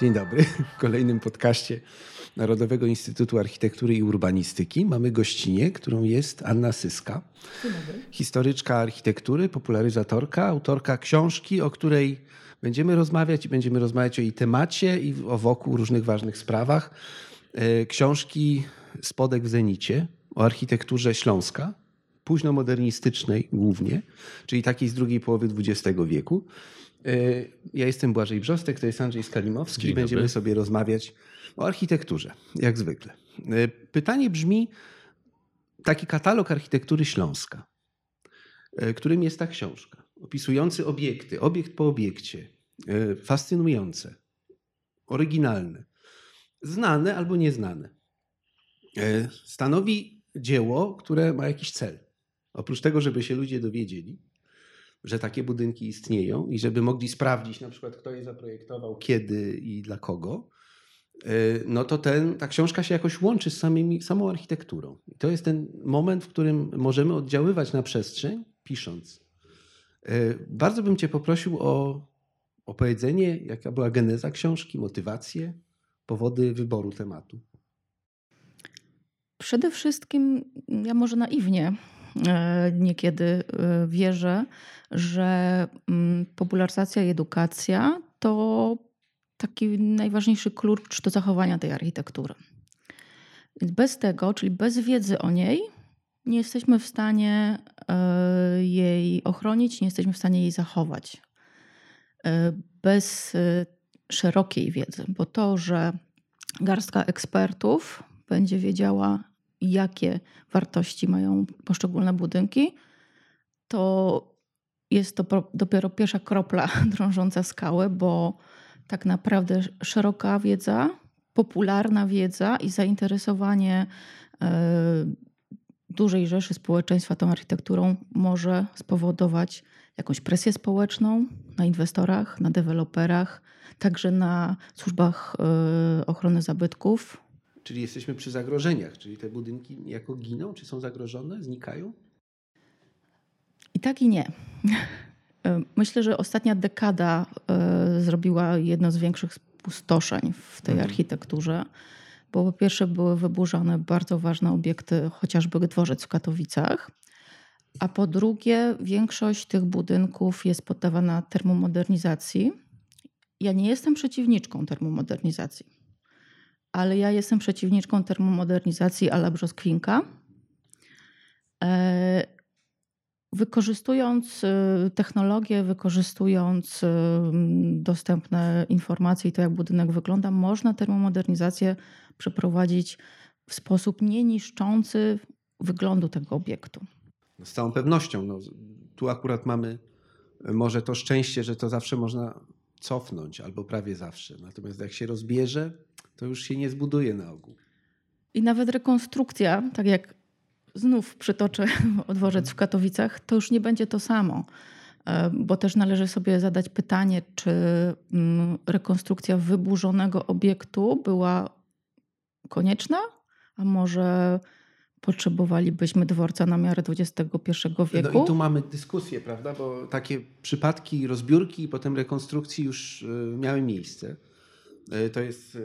Dzień dobry. W kolejnym podcaście Narodowego Instytutu Architektury i Urbanistyki mamy gościnię, którą jest Anna Syska. Historyczka architektury, popularyzatorka, autorka książki, o której będziemy rozmawiać i będziemy rozmawiać o jej temacie i o wokół różnych ważnych sprawach. E, książki Spodek w Zenicie o architekturze Śląska, późnomodernistycznej głównie, czyli takiej z drugiej połowy XX wieku. E, ja jestem Błażej Brzostek, to jest Andrzej Skalimowski i będziemy sobie rozmawiać o architekturze, jak zwykle. E, pytanie brzmi, taki katalog architektury Śląska, e, którym jest ta książka, opisujący obiekty, obiekt po obiekcie, fascynujące, oryginalne, znane albo nieznane, stanowi dzieło, które ma jakiś cel. Oprócz tego, żeby się ludzie dowiedzieli, że takie budynki istnieją i żeby mogli sprawdzić na przykład, kto je zaprojektował, kiedy i dla kogo, e, no to ten, ta książka się jakoś łączy z samymi, samą architekturą. I to jest ten moment, w którym możemy oddziaływać na przestrzeń, pisząc. E, bardzo bym Cię poprosił o opowiedzenie, jaka była geneza książki, motywacje, powody wyboru tematu. Przede wszystkim, ja może naiwnie niekiedy e, wierzę, że mm, popularyzacja i edukacja to taki najważniejszy klucz do zachowania tej architektury. Bez tego, czyli bez wiedzy o niej, nie jesteśmy w stanie e, jej ochronić, nie jesteśmy w stanie jej zachować. Bez szerokiej wiedzy, bo to, że garstka ekspertów będzie wiedziała, jakie wartości mają poszczególne budynki, to jest to dopiero pierwsza kropla drążąca skałę, bo tak naprawdę szeroka wiedza, popularna wiedza i zainteresowanie e, dużej rzeszy społeczeństwa tą architekturą może spowodować jakąś presję społeczną na inwestorach, na deweloperach, także na służbach e, ochrony zabytków, Czyli jesteśmy przy zagrożeniach, czyli te budynki jako giną, czy są zagrożone, znikają? I tak i nie. Myślę, że ostatnia dekada e, zrobiła jedno z większych spustoszeń w tej mhm. architekturze, bo po pierwsze były wyburzone bardzo ważne obiekty, chociażby dworzec w Katowicach, a po drugie większość tych budynków jest poddawana termomodernizacji. Ja nie jestem przeciwniczką termomodernizacji ale ja jestem przeciwniczką termomodernizacji ala brzoskwinka. E, wykorzystując e, technologię, wykorzystując e, dostępne informacje i to, jak budynek wygląda, można termomodernizację przeprowadzić w sposób nie niszczący wyglądu tego obiektu. No, z całą pewnością. No, tu akurat mamy może to szczęście, że to zawsze można cofnąć, albo prawie zawsze. Natomiast jak się rozbierze, to już się nie zbuduje na ogół. I nawet rekonstrukcja, tak jak znów przytoczę dworzec w Katowicach, to już nie będzie to samo. E, bo też należy sobie zadać pytanie, czy mm, rekonstrukcja wyburzonego obiektu była konieczna, a może potrzebowalibyśmy dworca na miarę XXI wieku. No i tu mamy dyskusję, prawda? Bo takie przypadki rozbiórki i potem rekonstrukcji już e, miały miejsce. E, to jest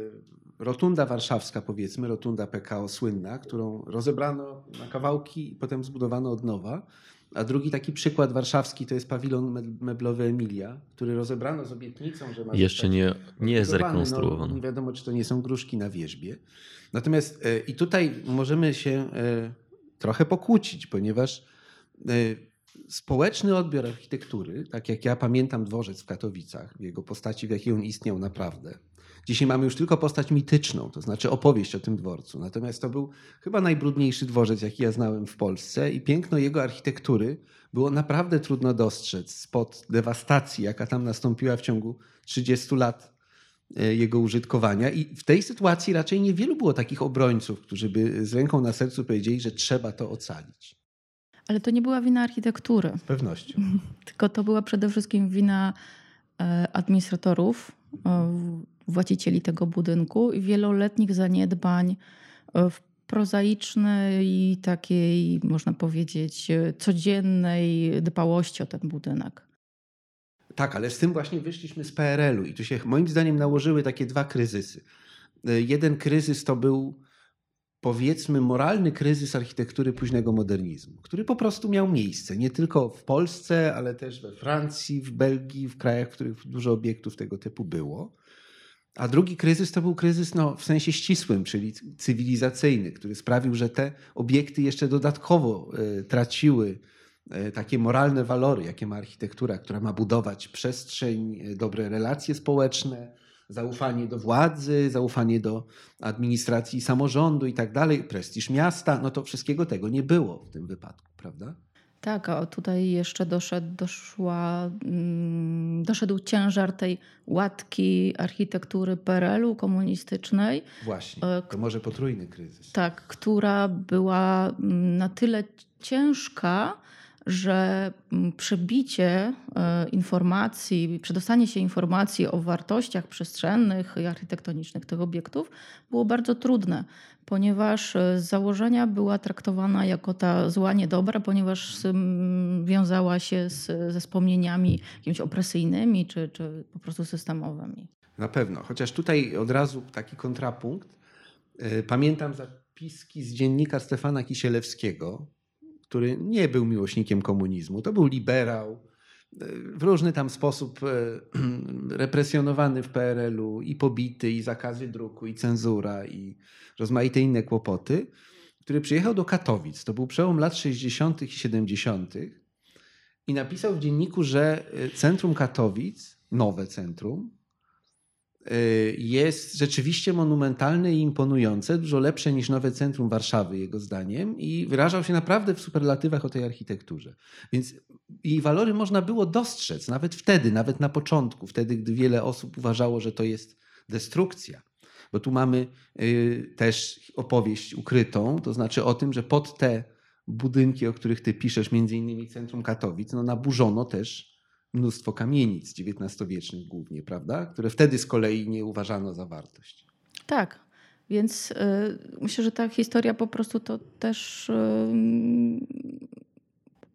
rotunda warszawska, powiedzmy, rotunda PKO słynna, którą rozebrano na kawałki i potem zbudowano od nowa. A drugi taki przykład warszawski to jest pawilon meblowy Emilia, który rozebrano z obietnicą, że ma Jeszcze nie, nie zrekonstruowano. No, nie wiadomo, czy to nie są gruszki na wierzbie. Natomiast e, i tutaj możemy się e, trochę pokłócić, ponieważ e, społeczny odbiór architektury, tak jak ja pamiętam dworzec w Katowicach, w jego postaci, w jakiej on istniał naprawdę, Dzisiaj mamy już tylko postać mityczną, to znaczy opowieść o tym dworcu. Natomiast to był chyba najbrudniejszy dworzec, jaki ja znałem w Polsce i piękno jego architektury było naprawdę trudno dostrzec spod dewastacji, jaka tam nastąpiła w ciągu 30 lat e, jego użytkowania. I w tej sytuacji raczej niewielu było takich obrońców, którzy by z ręką na sercu powiedzieli, że trzeba to ocalić. Ale to nie była wina architektury. Z pewnością. Tylko to była przede wszystkim wina e, administratorów, e, właścicieli tego budynku i wieloletnich zaniedbań e, w prozaicznej takiej, można powiedzieć, e, codziennej dbałości o ten budynek. Tak, ale z tym właśnie wyszliśmy z PRL-u i tu się moim zdaniem nałożyły takie dwa kryzysy. E, jeden kryzys to był powiedzmy moralny kryzys architektury późnego modernizmu, który po prostu miał miejsce nie tylko w Polsce, ale też we Francji, w Belgii, w krajach, w których dużo obiektów tego typu było. A drugi kryzys to był kryzys no, w sensie ścisłym, czyli cywilizacyjny, który sprawił, że te obiekty jeszcze dodatkowo y, traciły y, takie moralne walory, jakie ma architektura, która ma budować przestrzeń, y, dobre relacje społeczne, zaufanie do władzy, zaufanie do administracji samorządu i tak dalej, prestiż miasta. No to wszystkiego tego nie było w tym wypadku, prawda? Tak, a tutaj jeszcze doszedł, doszła, mm, doszedł ciężar tej łatki architektury PRL-u komunistycznej. Właśnie, e, to może potrójny kryzys. Tak, która była mm, na tyle ciężka, że mm, przebicie e, informacji, przedostanie się informacji o wartościach przestrzennych i architektonicznych tych obiektów było bardzo trudne, ponieważ e, z założenia była traktowana jako ta zła niedobra, ponieważ wiązała się z, ze wspomnieniami jakimiś opresyjnymi czy, czy po prostu systemowymi. Na pewno, chociaż tutaj od razu taki kontrapunkt. E, pamiętam zapiski z dziennika Stefana Kisielewskiego, który nie był miłośnikiem komunizmu. To był liberał, w różny tam sposób e, represjonowany w PRL-u i pobity, i zakazy druku, i cenzura, i rozmaite inne kłopoty, który przyjechał do Katowic. To był przełom lat 60. i 70. I napisał w dzienniku, że e, centrum Katowic, nowe centrum, jest rzeczywiście monumentalne i imponujące, dużo lepsze niż nowe centrum Warszawy, jego zdaniem, i wyrażał się naprawdę w superlatywach o tej architekturze. Więc jej walory można było dostrzec nawet wtedy, nawet na początku, wtedy, gdy wiele osób uważało, że to jest destrukcja. Bo tu mamy y, też opowieść ukrytą, to znaczy o tym, że pod te budynki, o których ty piszesz, między innymi Centrum Katowic, no naburzono też mnóstwo kamienic XIX-wiecznych głównie, prawda? Które wtedy z kolei nie uważano za wartość. Tak, więc y, myślę, że ta historia po prostu to też y,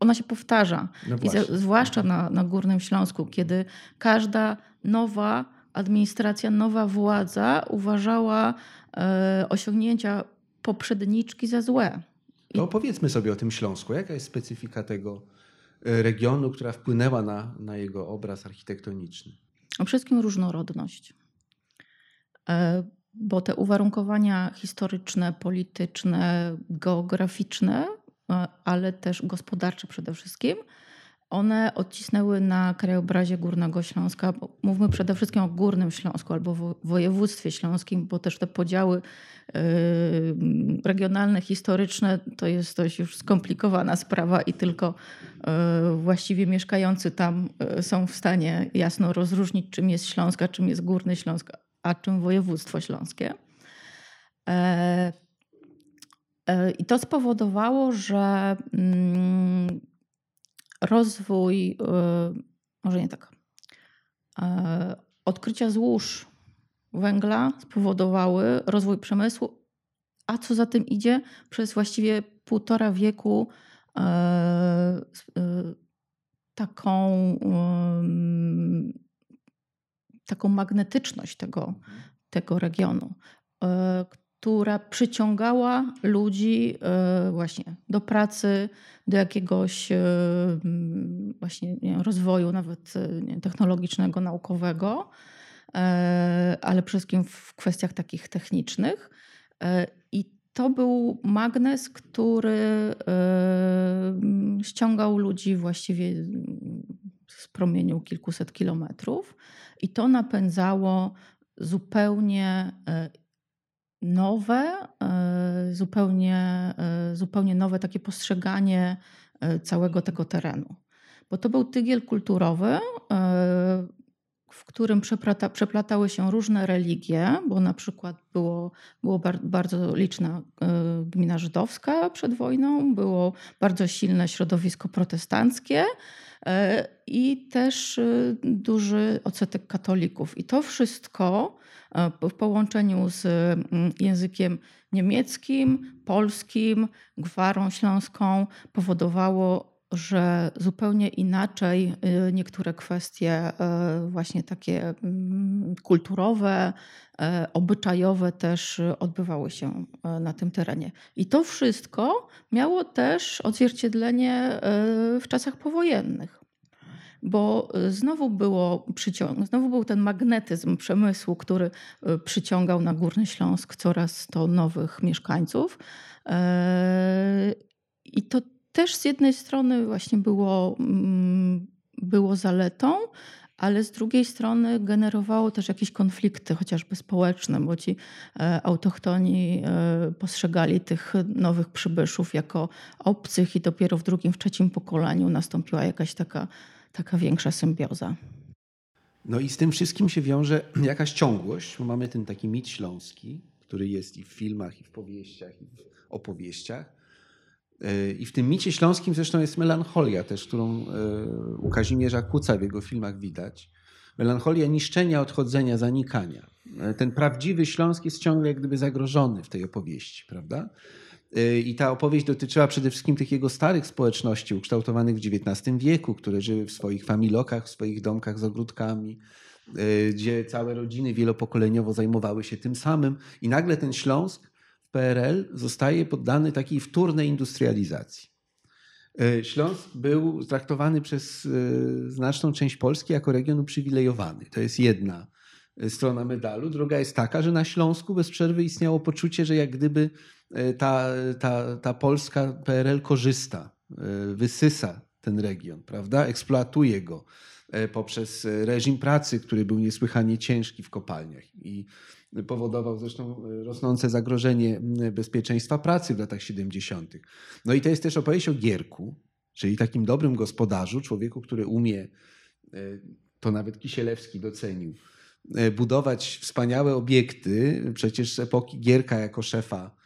ona się powtarza. No I za, zwłaszcza na, na Górnym Śląsku, kiedy każda nowa administracja, nowa władza uważała y, osiągnięcia poprzedniczki za złe. To opowiedzmy sobie o tym Śląsku. Jaka jest specyfika tego regionu, która wpłynęła na, na jego obraz architektoniczny? Przede wszystkim różnorodność. E, bo te uwarunkowania historyczne, polityczne, geograficzne, e, ale też gospodarcze przede wszystkim, one odcisnęły na krajobrazie Górnego Śląska. Mówmy przede wszystkim o Górnym Śląsku albo województwie śląskim, bo też te podziały yy, regionalne, historyczne to jest dość już skomplikowana sprawa i tylko yy, właściwie mieszkający tam yy, są w stanie jasno rozróżnić, czym jest Śląska, czym jest Górny Śląsk, a czym województwo śląskie. E, e, I to spowodowało, że mm, rozwój, y, może nie tak, e, odkrycia złóż węgla spowodowały rozwój przemysłu, a co za tym idzie, przez właściwie półtora wieku e, taką, taką magnetyczność tego, tego regionu, która przyciągała ludzi e, właśnie do pracy, do jakiegoś e, właśnie nie, rozwoju nawet e, technologicznego, naukowego, ale przede wszystkim w kwestiach takich technicznych. I to był magnes, który ściągał ludzi właściwie z promieniu kilkuset kilometrów i to napędzało zupełnie nowe, e, zupełnie, e, zupełnie nowe takie postrzeganie e, całego tego terenu. Bo to był tygiel kulturowy, w którym przeplata, przeplatały się różne religie, bo na przykład było, było bar, bardzo liczna gmina żydowska przed wojną, było bardzo silne środowisko protestanckie i też duży odsetek katolików. I to wszystko E, w połączeniu z mm, językiem niemieckim, polskim, gwarą śląską powodowało że zupełnie inaczej y, niektóre kwestie y, właśnie takie mm, kulturowe, y, obyczajowe też odbywały się na tym terenie. I to wszystko miało też odzwierciedlenie w czasach powojennych. Bo znowu, było przyciąg- znowu był ten magnetyzm przemysłu, który przyciągał na Górny Śląsk coraz to nowych mieszkańców. I to też z jednej strony właśnie było, mm, było zaletą, ale z drugiej strony generowało też jakieś konflikty, chociażby społeczne, bo ci e, autochtoni e, postrzegali tych nowych przybyszów jako obcych i dopiero w drugim, w trzecim pokoleniu nastąpiła jakaś taka, taka większa symbioza. No i z tym wszystkim się wiąże jakaś ciągłość, mamy ten taki mit śląski, który jest i w filmach, i w powieściach, i w opowieściach. I w tym micie śląskim zresztą jest melancholia też, którą e, u Kazimierza Kuca w jego filmach widać. Melancholia niszczenia, odchodzenia, zanikania. E, ten prawdziwy Śląsk jest ciągle jak gdyby zagrożony w tej opowieści, prawda? E, I ta opowieść dotyczyła przede wszystkim tych jego starych społeczności ukształtowanych w XIX wieku, które żyły w swoich familokach, w swoich domkach z ogródkami, gdzie całe rodziny wielopokoleniowo zajmowały się tym samym. I nagle ten Śląsk PRL zostaje poddany takiej wtórnej industrializacji. E, Śląsk był traktowany przez e, znaczną część Polski jako region uprzywilejowany. To jest jedna e, strona medalu. Druga jest taka, że na Śląsku bez przerwy istniało poczucie, że jak gdyby ta, ta, ta Polska PRL korzysta, wysysa ten region, prawda? eksploatuje go poprzez reżim pracy, który był niesłychanie ciężki w kopalniach. I powodował zresztą e, rosnące zagrożenie bezpieczeństwa pracy w latach 70. No i to jest też opowieść o Gierku, czyli takim dobrym gospodarzu, człowieku, który umie, e, to nawet Kisielewski docenił, e, budować wspaniałe obiekty. Przecież z epoki Gierka jako szefa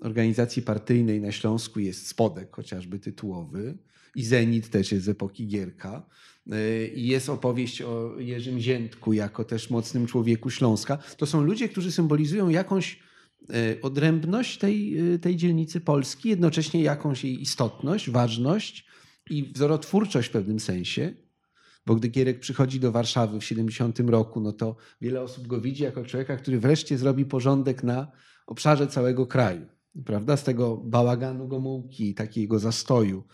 organizacji partyjnej na Śląsku jest Spodek, chociażby tytułowy, i Zenit też jest z epoki Gierka. E, i jest opowieść o Jerzym Ziętku jako też mocnym człowieku Śląska. To są ludzie, którzy symbolizują jakąś e, odrębność tej, e, tej dzielnicy Polski, jednocześnie jakąś jej istotność, ważność i wzorotwórczość w pewnym sensie. Bo gdy Gierek przychodzi do Warszawy w 70 roku, no to wiele osób go widzi jako człowieka, który wreszcie zrobi porządek na obszarze całego kraju. Prawda? Z tego bałaganu Gomułki, takiego zastoju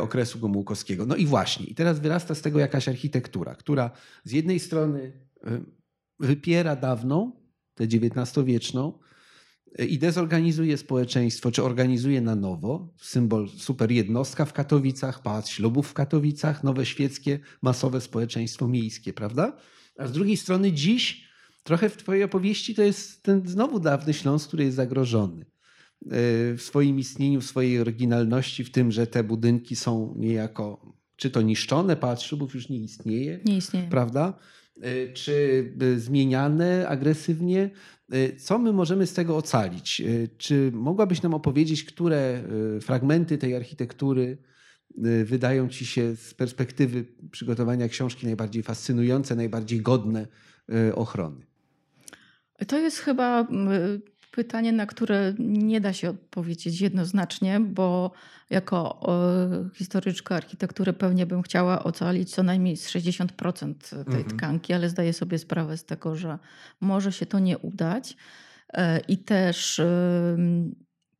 okresu Gomułkowskiego. No i właśnie, i teraz wyrasta z tego jakaś architektura, która z jednej strony e, wypiera dawną, tę XIX-wieczną, e, i dezorganizuje społeczeństwo, czy organizuje na nowo. Symbol super jednostka w Katowicach, pałac ślubów w Katowicach, nowe świeckie, masowe społeczeństwo miejskie, prawda? A z drugiej strony dziś, trochę w twojej opowieści, to jest ten znowu dawny Śląsk, który jest zagrożony w swoim istnieniu, w swojej oryginalności, w tym, że te budynki są niejako, czy to niszczone, pałac ślubów już nie istnieje, nie istnieje. prawda? E, czy e, zmieniane agresywnie. E, co my możemy z tego ocalić? Czy mogłabyś nam opowiedzieć, które fragmenty tej architektury wydają ci się z perspektywy przygotowania książki najbardziej fascynujące, najbardziej godne ochrony? To jest chyba pytanie, na które nie da się odpowiedzieć jednoznacznie, bo jako historyczka architektury pewnie bym chciała ocalić co najmniej z 60% tej mhm. tkanki, ale zdaję sobie sprawę z tego, że może się to nie udać. E, I też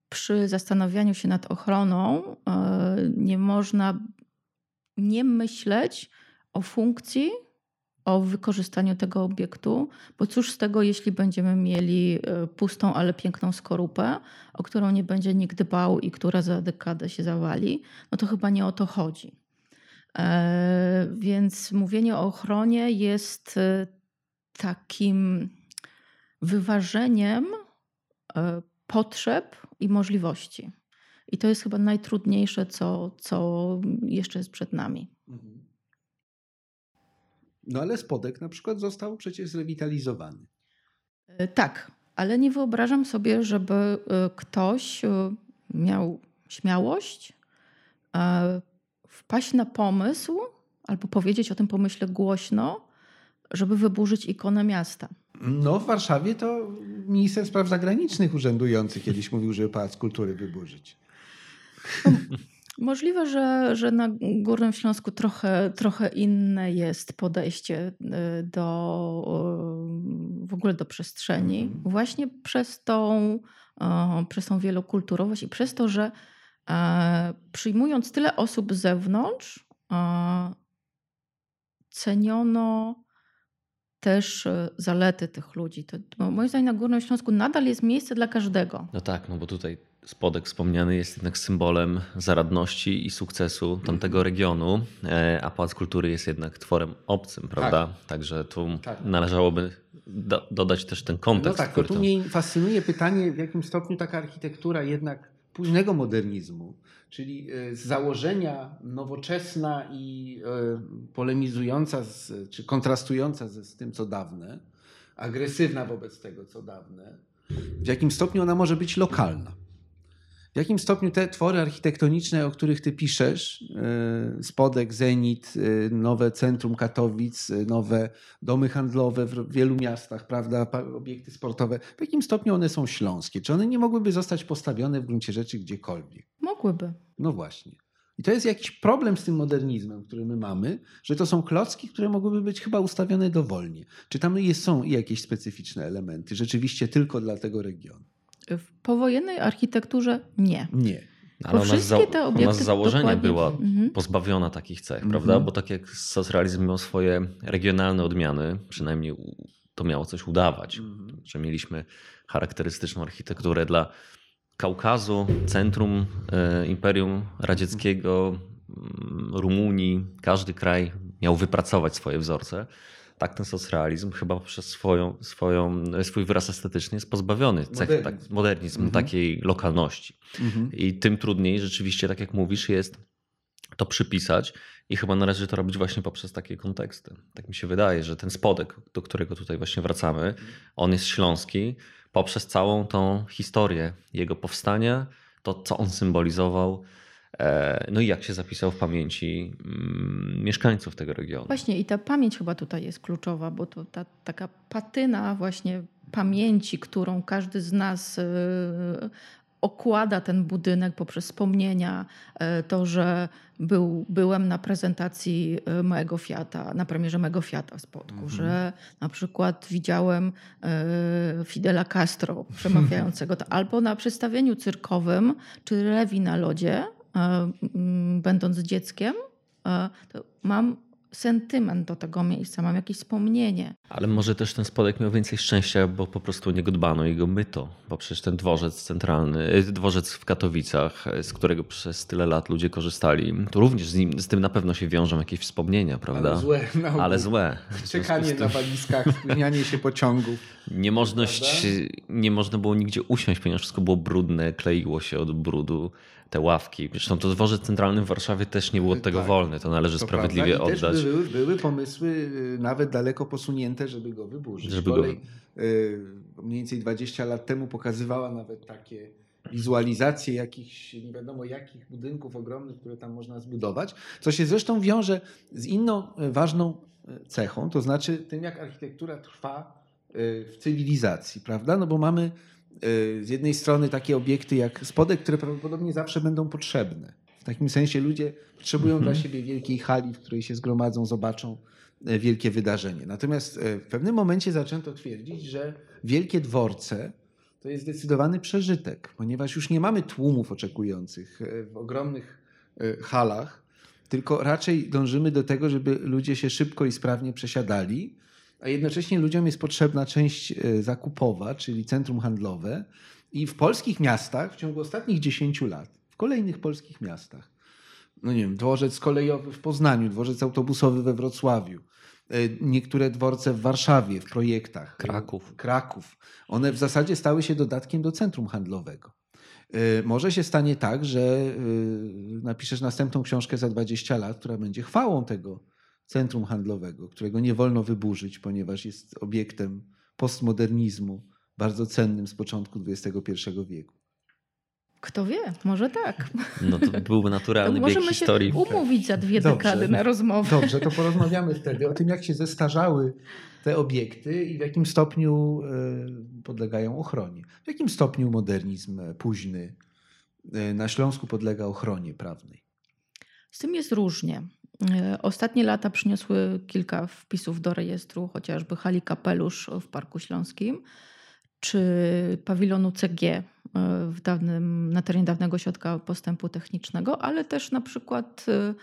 przy zastanawianiu się nad ochroną e, nie można nie myśleć o funkcji o wykorzystaniu tego obiektu, bo cóż z tego, jeśli będziemy mieli e, pustą, ale piękną skorupę, o którą nie będzie nikt dbał i która za dekadę się zawali, no to chyba nie o to chodzi. E, więc mówienie o ochronie jest e, takim wyważeniem potrzeb i możliwości. I to jest chyba najtrudniejsze, co, co jeszcze jest przed nami. Mhm. No ale spodek na przykład został przecież zrewitalizowany. E, tak, ale nie wyobrażam sobie, żeby e, ktoś e, miał śmiałość wpaść na pomysł albo powiedzieć o tym pomyśle głośno, żeby wyburzyć ikonę miasta. No, w Warszawie to minister spraw zagranicznych urzędujący kiedyś mówił, żeby Pałac Kultury wyburzyć. Możliwe, że, że na Górnym Śląsku trochę, trochę inne jest podejście y, do w ogóle do przestrzeni, mhm. właśnie przez tą, przez tą wielokulturowość i przez to, że e, przyjmując tyle osób z zewnątrz, ceniono też e, zalety tych ludzi. To, moim zdaniem na Górnym Śląsku nadal jest miejsce dla każdego. No tak, no bo tutaj spodek wspomniany jest jednak symbolem zaradności i sukcesu tamtego regionu, e, a Pałac Kultury jest jednak tworem obcym, prawda? Tak. Także tu tak. należałoby do, dodać też ten kontekst. No tak, to tu mnie fascynuje pytanie, w jakim stopniu taka architektura jednak późnego modernizmu, czyli e, z założenia nowoczesna i e, polemizująca, z, czy kontrastująca z, z tym, co dawne, agresywna wobec tego, co dawne, w jakim stopniu ona może być lokalna. W jakim stopniu te twory architektoniczne, o których ty piszesz, e, Spodek, Zenit, e, nowe centrum Katowic, e, nowe domy handlowe w wielu miastach, prawda, obiekty sportowe, w jakim stopniu one są śląskie? Czy one nie mogłyby zostać postawione w gruncie rzeczy gdziekolwiek? Mogłyby. No właśnie. I to jest jakiś problem z tym modernizmem, który my mamy, że to są klocki, które mogłyby być chyba ustawione dowolnie. Czy tam jest, są jakieś specyficzne elementy, rzeczywiście tylko dla tego regionu? W powojennej architekturze nie. Nie. Ale ona z, ona z założenia dokładnie... była mhm. pozbawiona takich cech, mhm. prawda? Bo tak jak socrealizm miał swoje regionalne odmiany, przynajmniej to miało coś udawać, mhm. że mieliśmy charakterystyczną architekturę dla Kaukazu, centrum e, Imperium Radzieckiego, mm, Rumunii. Każdy kraj miał wypracować swoje wzorce tak ten socrealizm chyba przez swoją, swoją, swój wyraz estetyczny jest pozbawiony cech, modernizm, tak, modernizm mhm. takiej lokalności. Mhm. I tym trudniej rzeczywiście, tak jak mówisz, jest to przypisać i chyba należy to robić właśnie poprzez takie konteksty. Tak mi się wydaje, że ten spodek, do którego tutaj właśnie wracamy, on jest śląski poprzez całą tą historię jego powstania, to co on symbolizował, no i jak się zapisał w pamięci mm, mieszkańców tego regionu. Właśnie i ta pamięć chyba tutaj jest kluczowa, bo to ta taka patyna właśnie pamięci, którą każdy z nas e, okłada ten budynek poprzez wspomnienia, e, to, że był, byłem na prezentacji mojego Fiata, na premierze mojego Fiata w Spodku, mhm. że na przykład widziałem Fidela Castro przemawiającego, albo na przedstawieniu cyrkowym, czy Lewi na lodzie, będąc dzieckiem, to mam sentyment do tego miejsca, mam jakieś wspomnienie. Ale może też ten spodek miał więcej szczęścia, bo po prostu niego dbano i go myto, bo przecież ten dworzec centralny, e, dworzec w Katowicach, e, z którego przez tyle lat ludzie korzystali, to również z, nim, z tym na pewno się wiążą jakieś wspomnienia, prawda? Ale złe. No, Ale złe. Czekanie na walizkach, zmienianie się pociągów. Niemożność, nie można było nigdzie usiąść, ponieważ wszystko było brudne, kleiło się od brudu te ławki. Zresztą to dworzec centralny w Warszawie też nie był od tego tak, wolny, to należy to sprawiedliwie oddać. Też były, były, pomysły y, nawet daleko posunięte, żeby go wyburzyć. Żeby Kolej, go... Y, mniej więcej 20 lat temu pokazywała nawet takie wizualizacje jakichś, nie wiadomo jakich budynków ogromnych, które tam można zbudować, co się zresztą wiąże z inną y, ważną cechą, to znaczy tym, jak architektura trwa w cywilizacji, prawda? No bo mamy Y, z jednej strony takie obiekty jak spodek, które prawdopodobnie zawsze będą potrzebne. W takim sensie ludzie potrzebują dla mhm. siebie wielkiej hali, w której się zgromadzą, zobaczą e, wielkie wydarzenie. Natomiast e, w pewnym momencie zaczęto twierdzić, że wielkie dworce to jest zdecydowany przeżytek, ponieważ już nie mamy tłumów oczekujących w ogromnych halach, tylko raczej dążymy do tego, żeby ludzie się szybko i sprawnie przesiadali a jednocześnie ludziom jest potrzebna część e, zakupowa, czyli centrum handlowe. I w polskich miastach w ciągu ostatnich 10 lat, w kolejnych polskich miastach, no nie wiem, dworzec kolejowy w Poznaniu, dworzec autobusowy we Wrocławiu, e, niektóre dworce w Warszawie w projektach. Kraków. Kraków. One w zasadzie stały się dodatkiem do centrum handlowego. E, może się stanie tak, że napiszesz następną książkę za 20 lat, która będzie chwałą tego centrum handlowego, którego nie wolno wyburzyć, ponieważ jest obiektem postmodernizmu, bardzo cennym z początku XXI wieku. Kto wie, może tak. No to byłby naturalny bieg historii. Możemy się umówić za dwie dobrze, dekady na rozmowę. Dobrze, to porozmawiamy wtedy o tym, jak się zestarzały te obiekty i w jakim stopniu e, podlegają ochronie. W jakim stopniu modernizm późny e, na Śląsku podlega ochronie prawnej. Z tym jest różnie. Ostatnie lata przyniosły kilka wpisów do rejestru, chociażby hali kapelusz w Parku Śląskim czy pawilonu CG e, w dawnym, na terenie dawnego środka postępu technicznego, ale też na przykład e,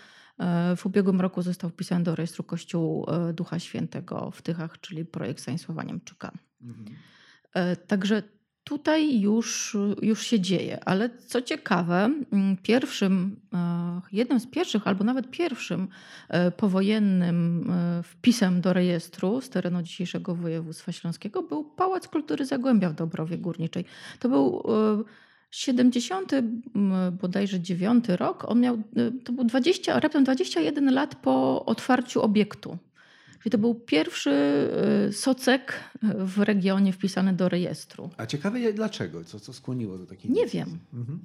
e, w ubiegłym roku został wpisany do rejestru Kościół Ducha Świętego w Tychach, czyli projekt Stanisława Niemczyka. Mhm. Także tutaj już, już się dzieje, ale co ciekawe, mm, pierwszym, e, jednym z pierwszych, albo nawet pierwszym e, powojennym e, wpisem do rejestru z terenu dzisiejszego województwa śląskiego był Pałac Kultury Zagłębia w Dobrowie Górniczej. To był 70 bodajże 9 rok, on miał, to był 20, raptem 21 lat po otwarciu obiektu. Czyli to był pierwszy y, socek w regionie wpisany do rejestru. A ciekawe dlaczego? Co, co skłoniło do takiej Nie wiem. Mhm.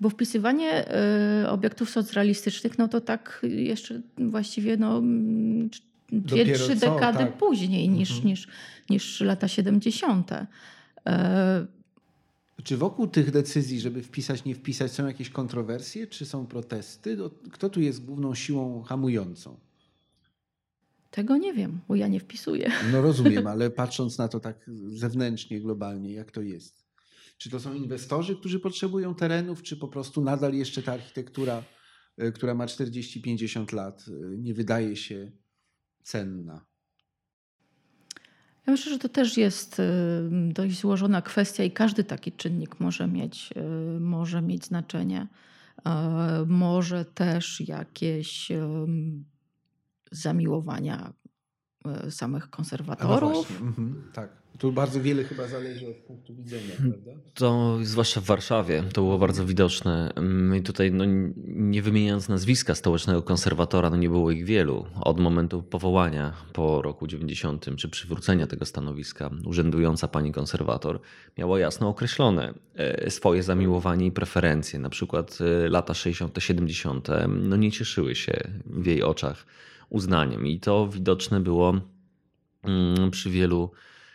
Bo wpisywanie y, obiektów socrealistycznych, no to tak jeszcze właściwie no, dwie, trzy dekady tak. później niż, mhm. niż, niż lata 70. E... Czy wokół tych decyzji, żeby wpisać, nie wpisać, są jakieś kontrowersje, czy są protesty? Kto tu jest główną siłą hamującą? Tego nie wiem, bo ja nie wpisuję. No rozumiem, ale patrząc na to tak zewnętrznie, globalnie, jak to jest? Czy to są inwestorzy, którzy potrzebują terenów, czy po prostu nadal jeszcze ta architektura, e, która ma 40-50 lat, e, nie wydaje się cenna? Ja myślę, że to też jest e, dość złożona kwestia i każdy taki czynnik może mieć, może mieć znaczenie. Może też jakieś zamiłowania e, samych konserwatorów. No mhm, tak. Tu bardzo wiele chyba zależy od punktu widzenia, hmm. prawda? To zwłaszcza w Warszawie to było bardzo widoczne. I tutaj, no, nie wymieniając nazwiska stołecznego konserwatora, no nie było ich wielu. Od momentu powołania po roku 90 czy przywrócenia tego stanowiska, urzędująca pani konserwator miała jasno określone e, swoje zamiłowanie i preferencje. Na przykład e, lata 60., 70. no nie cieszyły się w jej oczach uznaniem. I to widoczne było mm, przy wielu,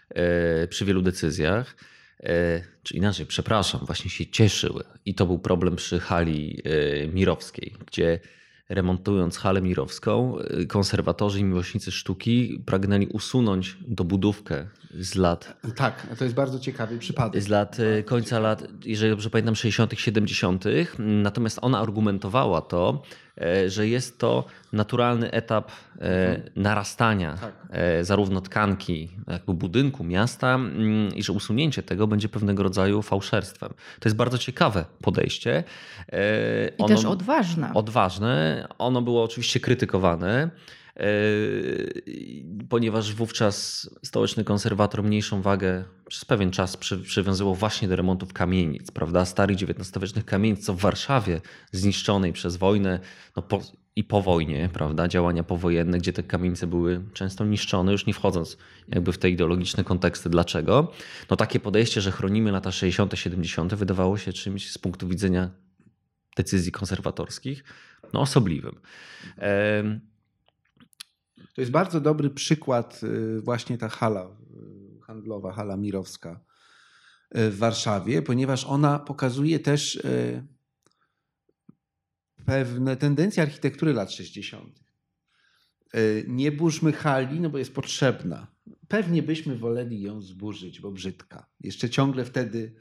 e, przy wielu decyzjach. E, czy inaczej, przepraszam, właśnie się cieszyły. I to był problem przy hali e, mirowskiej, gdzie remontując halę mirowską, konserwatorzy i miłośnicy sztuki pragnęli usunąć dobudówkę z lat. Tak, to jest bardzo ciekawy przypadek. Z lat końca lat, jeżeli dobrze pamiętam, 60., 70. Natomiast ona argumentowała to, że jest to naturalny etap e, narastania tak. E, zarówno tkanki, jakby budynku miasta mm, i że usunięcie tego będzie pewnego rodzaju fałszerstwem. To jest bardzo ciekawe podejście. I ono, też odważne. Odważne. Ono było oczywiście krytykowane ponieważ wówczas stołeczny konserwator mniejszą wagę przez pewien czas przy, przywiązywał właśnie do remontów kamienic, prawda? Starych XIX-wiecznych kamienic, co w Warszawie zniszczonej przez wojnę no po, i po wojnie, prawda? Działania powojenne, gdzie te kamienice były często niszczone, już nie wchodząc jakby w te ideologiczne konteksty. Dlaczego? No takie podejście, że chronimy lata 60., 70., wydawało się czymś z punktu widzenia decyzji konserwatorskich, no osobliwym. To jest bardzo dobry przykład, y, właśnie ta hala y, handlowa, hala mirowska y, w Warszawie, ponieważ ona pokazuje też pewne tendencje architektury lat 60. Nie burzmy hali, no bo jest potrzebna. Pewnie byśmy woleli ją zburzyć, bo brzydka. Jeszcze ciągle wtedy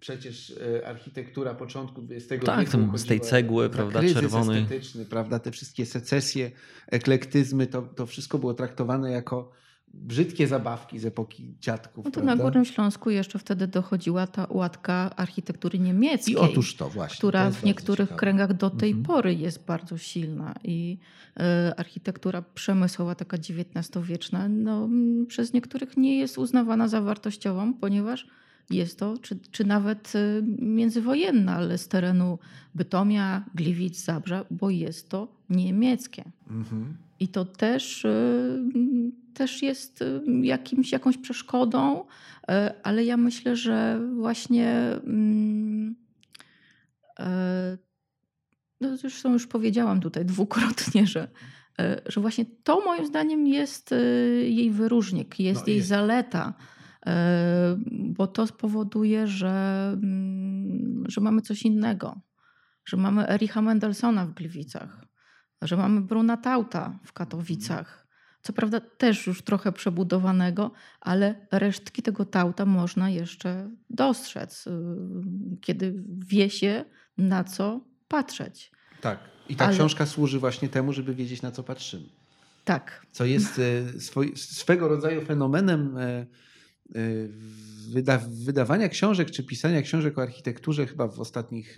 przecież e, architektura początku XX tak, wieku. z tej cegły, prawda, czerwonej. estetyczny, prawda, te wszystkie secesje, eklektyzmy, to, to wszystko było traktowane jako brzydkie zabawki z epoki dziadków. No to prawda? na Górnym Śląsku jeszcze wtedy dochodziła ta łatka architektury niemieckiej. I otóż to właśnie. Która w niektórych ciekawe. kręgach do tej mhm. pory jest bardzo silna. I y, architektura przemysłowa, taka XIX-wieczna, no, przez niektórych nie jest uznawana za wartościową, ponieważ jest to, czy, czy nawet y, międzywojenna, ale z terenu Bytomia, Gliwic, Zabrza, bo jest to niemieckie. Mhm. I to też, y, też jest y, jakimś, jakąś przeszkodą, ale ja myślę, że właśnie mm, no zresztą już powiedziałam tutaj dwukrotnie, że, że właśnie to moim zdaniem jest jej wyróżnik, jest no, jej jest. zaleta bo to spowoduje, że, mm, że mamy coś innego, że mamy Ericha Mendelssohna w Gliwicach, że mamy Bruna Tauta w Katowicach. Co prawda też już trochę przebudowanego, ale resztki tego Tauta można jeszcze dostrzec, y, kiedy wie się na co patrzeć. Tak. I ta ale... książka służy właśnie temu, żeby wiedzieć na co patrzymy. Tak. Co jest e, swego rodzaju fenomenem e, wyda, wydawania książek czy pisania książek o architekturze chyba w ostatnich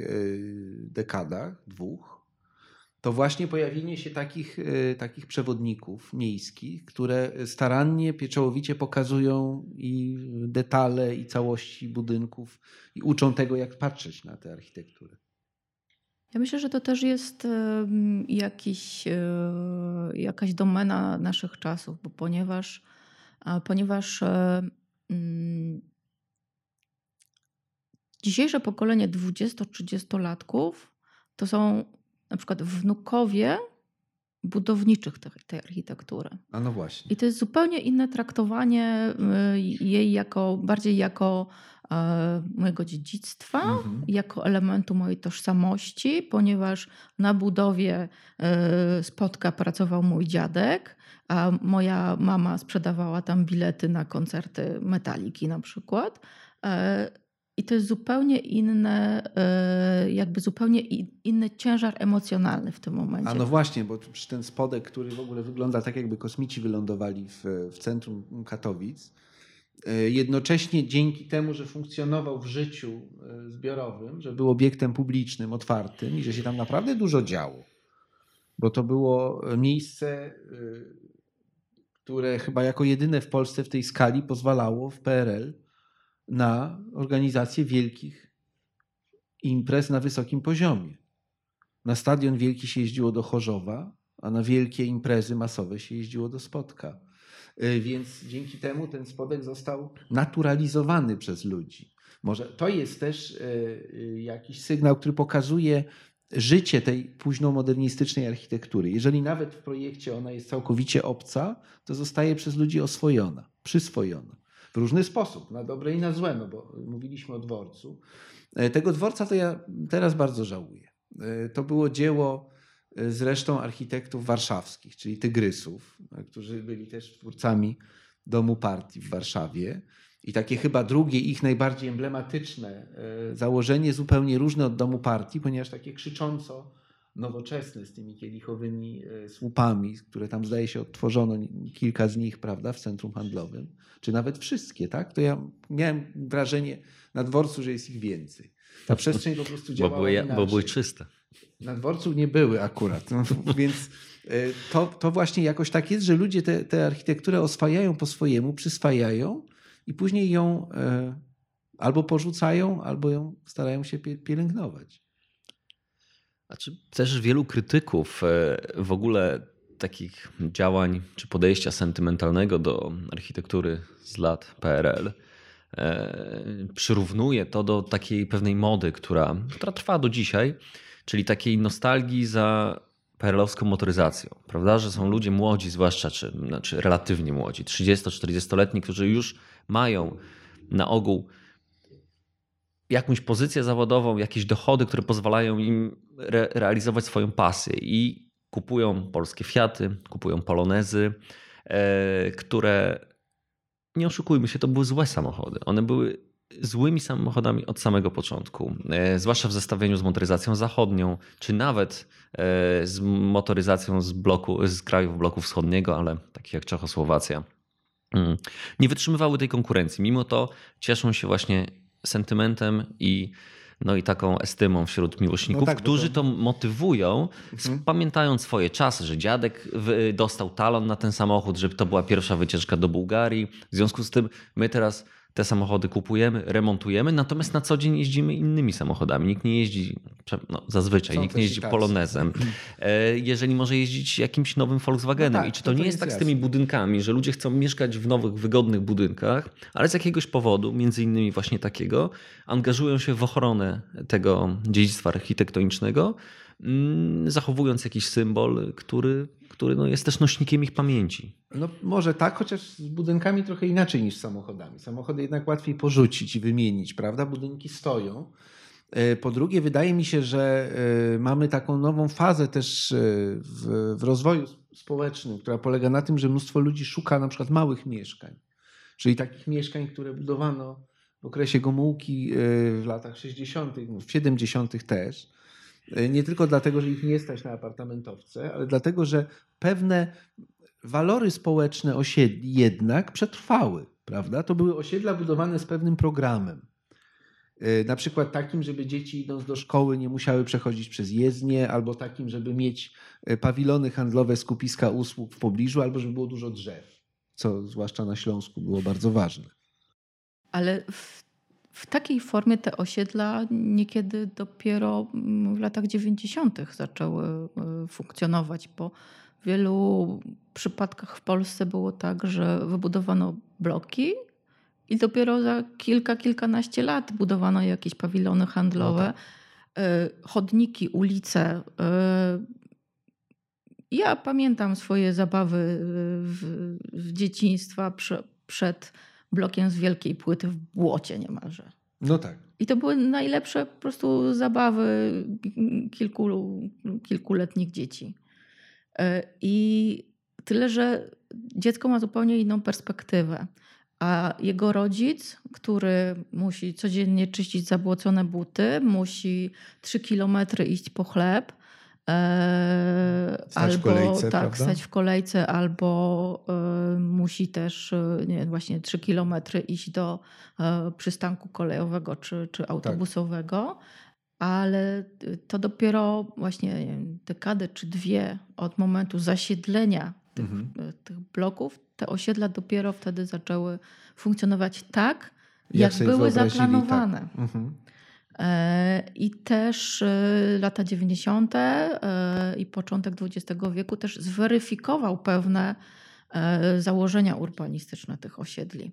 dekadach, dwóch, to właśnie pojawienie się takich, takich przewodników miejskich, które starannie, pieczołowicie pokazują i detale, i całości budynków i uczą tego, jak patrzeć na tę architekturę. Ja myślę, że to też jest jakiś, e, jakaś domena naszych czasów, bo ponieważ, ponieważ e, dzisiejsze pokolenie 20-30-latków to są na przykład wnukowie budowniczych tej architektury. A no właśnie. I to jest zupełnie inne traktowanie y, jej jako bardziej jako mojego dziedzictwa, mhm. jako elementu mojej tożsamości, ponieważ na budowie e, spotka pracował mój dziadek, a moja mama sprzedawała tam bilety na koncerty metaliki na przykład. E, i to jest zupełnie inne, e, jakby zupełnie inny ciężar emocjonalny w tym momencie. A no właśnie, bo ten spodek, który w ogóle wygląda tak, jakby kosmici wylądowali w, w centrum Katowic, e, jednocześnie dzięki temu, że funkcjonował w życiu e, zbiorowym, że był obiektem publicznym, otwartym i że się tam naprawdę dużo działo, bo to było miejsce, które chyba jako jedyne w Polsce w tej skali pozwalało w PRL na organizację wielkich imprez na wysokim poziomie. Na stadion wielki się jeździło do Chorzowa, a na wielkie imprezy masowe się jeździło do Spotka. Y, więc dzięki temu ten spodek został naturalizowany przez ludzi. Może to jest też y, y, jakiś sygnał, który pokazuje życie tej późnomodernistycznej architektury. Jeżeli nawet w projekcie ona jest całkowicie obca, to zostaje przez ludzi oswojona, przyswojona w różny sposób, na dobre i na złe, no bo mówiliśmy o dworcu. E, tego dworca to ja teraz bardzo żałuję. E, to było dzieło e, zresztą architektów warszawskich, czyli Tygrysów, którzy byli też twórcami Domu Partii w Warszawie. I takie chyba drugie ich najbardziej emblematyczne założenie, zupełnie różne od Domu Partii, ponieważ takie krzycząco nowoczesny z tymi kielichowymi słupami, które tam zdaje się odtworzono kilka z nich, prawda, w centrum handlowym, czy nawet wszystkie, tak? To ja miałem wrażenie na dworcu, że jest ich więcej. Ta przestrzeń po prostu działała bo były, bo były czyste. Na dworcu nie były akurat, no, więc e, to, to właśnie jakoś tak jest, że ludzie tę architekturę oswajają po swojemu, przyswajają i później ją e, albo porzucają, albo ją starają się pielęgnować. Znaczy, też wielu krytyków e, w ogóle takich działań czy podejścia sentymentalnego do architektury z lat PRL przyrównuje to do takiej pewnej mody, która, która trwa do dzisiaj, czyli takiej nostalgii za PRL-owską motoryzacją. Prawda, że są ludzie młodzi, zwłaszcza, czy znaczy relatywnie młodzi, 30-40-letni, którzy już mają na ogół jakąś pozycję zawodową, jakieś dochody, które pozwalają im re realizować swoją pasję i kupują polskie Fiaty, kupują Polonezy, e, które nie oszukujmy się, to były złe samochody. One były złymi samochodami od samego początku, e, zwłaszcza w zestawieniu z motoryzacją zachodnią, czy nawet e, z motoryzacją z, bloku, z krajów bloku wschodniego, ale takich jak Czechosłowacja. Mm. Nie wytrzymywały tej konkurencji. Mimo to cieszą się właśnie sentymentem i, no i taką estymą wśród miłośników, no tak, którzy to... to... motywują, mhm. pamiętając swoje czasy, że dziadek dostał talon na ten samochód, że to była pierwsza wycieczka do Bułgarii. W związku z tym my teraz te samochody kupujemy, remontujemy, natomiast na co dzień jeździmy innymi samochodami. Nikt nie jeździ, no, zazwyczaj, Są nikt nie jeździ Polonezem. E, jeżeli może jeździć jakimś nowym Volkswagenem. No tak, I czy to, to nie jest tak z tymi budynkami, że ludzie chcą mieszkać w nowych, wygodnych budynkach, ale z jakiegoś powodu, między innymi właśnie takiego, angażują się w ochronę tego dziedzictwa architektonicznego, zachowując jakiś symbol, który który no jest też nośnikiem ich pamięci. No może tak, chociaż z budynkami trochę inaczej niż z samochodami. Samochody jednak łatwiej porzucić i wymienić, prawda? Budynki stoją. Po drugie, wydaje mi się, że mamy taką nową fazę też w, w rozwoju społecznym, która polega na tym, że mnóstwo ludzi szuka na przykład małych mieszkań, czyli takich mieszkań, które budowano w okresie Gomułki w latach 60., w 70. też. Nie tylko dlatego, że ich nie stać na apartamentowce, ale dlatego, że pewne walory społeczne osiedli jednak przetrwały. Prawda? To były osiedla budowane z pewnym programem. E, na przykład takim, żeby dzieci idąc do szkoły nie musiały przechodzić przez jezdnię, albo takim, żeby mieć e, pawilony handlowe, skupiska usług w pobliżu, albo żeby było dużo drzew, co zwłaszcza na Śląsku było bardzo ważne. Ale w, takiej formie te osiedla niekiedy dopiero w latach 90. zaczęły e, funkcjonować, bo w wielu przypadkach w Polsce było tak, że wybudowano bloki i dopiero za kilka, kilkanaście lat budowano jakieś pawilony handlowe, no tak. Chodniki, ulice. E, ja pamiętam swoje zabawy w, w dzieciństwa prze, przed blokiem z wielkiej płyty w błocie niemalże. No tak. I to były najlepsze po prostu zabawy kilku, kilkuletnich dzieci. I tyle, że dziecko ma zupełnie inną perspektywę. A jego rodzic, który musi codziennie czyścić zabłocone buty, musi trzy kilometry iść po chleb, e, stać albo w kolejce, tak, stać w kolejce, albo e, musi też e, nie, właśnie trzy kilometry iść do e, przystanku kolejowego czy, czy tak. autobusowego. Tak. Ale to dopiero właśnie wiem, dekadę czy dwie od momentu zasiedlenia tych, mhm. E, tych bloków, te osiedla dopiero wtedy zaczęły funkcjonować tak, jak, jak były zaplanowane. Tak. Mhm. I też e, lata 90. i początek XX wieku też zweryfikował pewne założenia urbanistyczne tych osiedli.